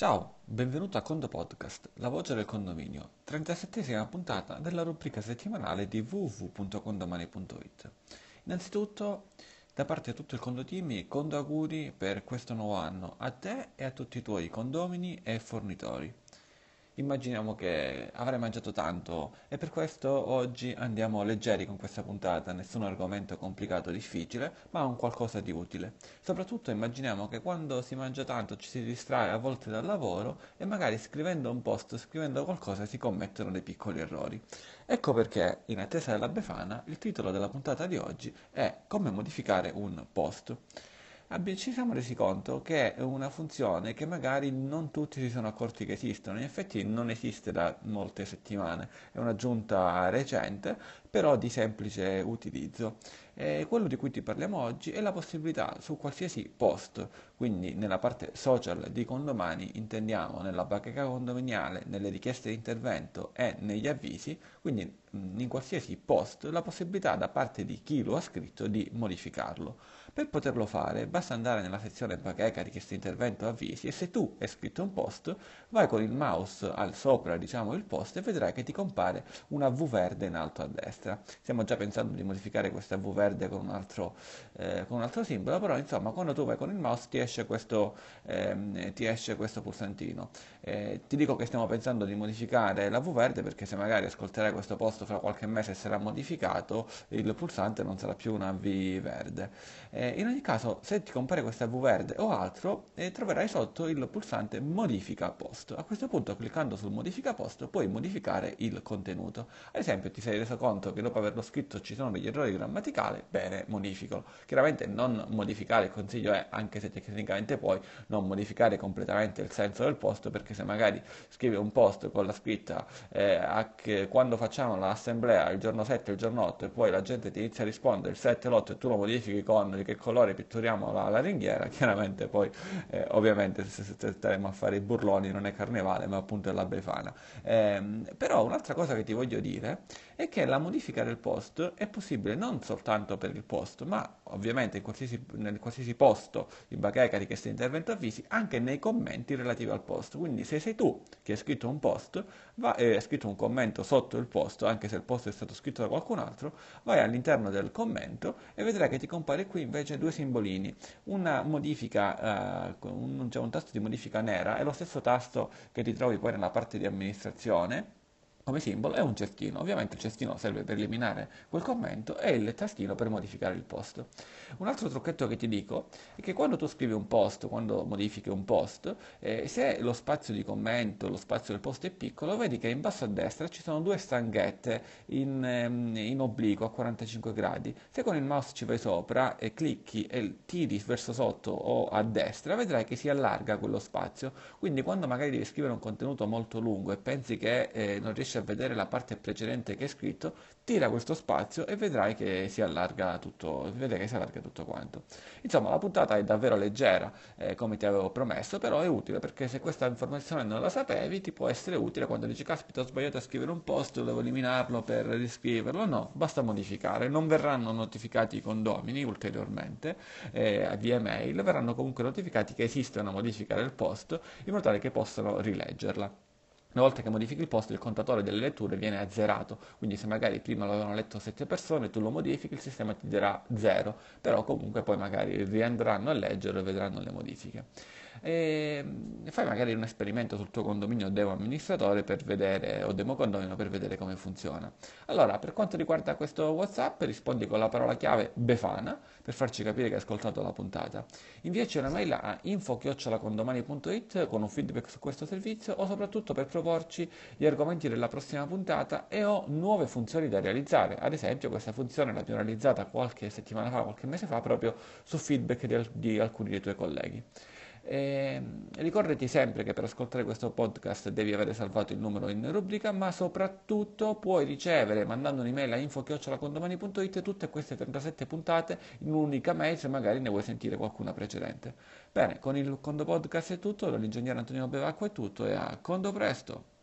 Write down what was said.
Ciao, benvenuto a Condo Podcast, la voce del condominio, 37esima puntata della rubrica settimanale di www.condomani.it. Innanzitutto, da parte di tutto il Condo Team, condo auguri per questo nuovo anno a te e a tutti i tuoi condomini e fornitori immaginiamo che avrai mangiato tanto e per questo oggi andiamo leggeri con questa puntata, nessun argomento complicato o difficile, ma un qualcosa di utile. Soprattutto immaginiamo che quando si mangia tanto ci si distrae a volte dal lavoro e magari scrivendo un post, scrivendo qualcosa si commettono dei piccoli errori. Ecco perché, in attesa della Befana, il titolo della puntata di oggi è Come modificare un post ci siamo resi conto che è una funzione che magari non tutti si sono accorti che esistono, in effetti non esiste da molte settimane, è un'aggiunta recente, però di semplice utilizzo. E quello di cui ti parliamo oggi è la possibilità su qualsiasi post, quindi nella parte social di Condomani intendiamo nella bacheca condominiale, nelle richieste di intervento e negli avvisi, quindi in qualsiasi post la possibilità da parte di chi lo ha scritto di modificarlo. Per poterlo fare basta andare nella sezione bacheca di intervento avvisi e se tu hai scritto un post vai con il mouse al sopra diciamo il post e vedrai che ti compare una V verde in alto a destra. Stiamo già pensando di modificare questa V verde con un altro, eh, con un altro simbolo, però insomma quando tu vai con il mouse ti esce questo, ehm, ti esce questo pulsantino. Eh, ti dico che stiamo pensando di modificare la V verde perché se magari ascolterai questo post fra qualche mese sarà modificato, il pulsante non sarà più una V verde. Eh, in ogni caso, se ti compare questa V verde o altro, eh, troverai sotto il pulsante modifica post. A questo punto, cliccando sul modifica post, puoi modificare il contenuto. Ad esempio, ti sei reso conto che dopo averlo scritto ci sono degli errori grammaticali, bene, modificalo. Chiaramente non modificare, il consiglio è, anche se tecnicamente puoi, non modificare completamente il senso del post, perché se magari scrivi un post con la scritta eh, quando facciamo l'assemblea il giorno 7 il giorno 8 e poi la gente ti inizia a rispondere il 7 e l'8 e tu lo modifichi con che colore pitturiamo la, la ringhiera, chiaramente poi eh, ovviamente se, se staremo a fare i burloni non è carnevale ma appunto è la befana. Eh, però un'altra cosa che ti voglio dire è che la modifica del post è possibile non soltanto per il post, ma ovviamente in qualsiasi, nel qualsiasi posto di bacheca richiesta di intervento avvisi, anche nei commenti relativi al post. Quindi se sei tu che hai scritto un post, va, eh, hai scritto un commento sotto il post, anche se il post è stato scritto da qualcun altro, vai all'interno del commento e vedrai che ti compare qui invece due simbolini. Una modifica, eh, un, cioè un tasto di modifica nera è lo stesso tasto che ti trovi poi nella parte di amministrazione come simbolo è un cestino. Ovviamente il cestino serve per eliminare quel commento e il tastino per modificare il post. Un altro trucchetto che ti dico è che quando tu scrivi un post, quando modifichi un post, eh, se lo spazio di commento, lo spazio del post è piccolo, vedi che in basso a destra ci sono due stanghette in, ehm, in obliquo a 45 gradi. Se con il mouse ci vai sopra e clicchi e tiri verso sotto o a destra, vedrai che si allarga quello spazio. Quindi quando magari devi scrivere un contenuto molto lungo e pensi che eh, non riesci a vedere la parte precedente che hai scritto, tira questo spazio e vedrai che si allarga tutto, che si allarga tutto quanto. Insomma, la puntata è davvero leggera, eh, come ti avevo promesso, però è utile perché se questa informazione non la sapevi, ti può essere utile quando dici caspita ho sbagliato a scrivere un post, devo eliminarlo per riscriverlo. No, basta modificare, non verranno notificati i condomini ulteriormente eh, via mail, verranno comunque notificati che esiste una modifica del post in modo tale che possano rileggerla. Una volta che modifichi il post, il contatore delle letture viene azzerato, quindi se magari prima lo avevano letto 7 persone, tu lo modifichi, il sistema ti darà 0, però comunque poi magari riandranno a leggerlo e vedranno le modifiche e fai magari un esperimento sul tuo condominio demo amministratore per vedere, o demo condomino per vedere come funziona. Allora, per quanto riguarda questo WhatsApp, rispondi con la parola chiave Befana per farci capire che hai ascoltato la puntata. Inviaci una mail a info-condomani.it con un feedback su questo servizio o soprattutto per proporci gli argomenti della prossima puntata e ho nuove funzioni da realizzare. Ad esempio, questa funzione l'abbiamo realizzata qualche settimana fa, qualche mese fa, proprio su feedback di, di alcuni dei tuoi colleghi. E ricordati sempre che per ascoltare questo podcast devi avere salvato il numero in rubrica, ma soprattutto puoi ricevere mandando un'email a info-condomani.it tutte queste 37 puntate in un'unica mail se magari ne vuoi sentire qualcuna precedente. Bene, con il Condo Podcast è tutto, dall'ingegnere Antonino Bevacqua è tutto e a Condo presto!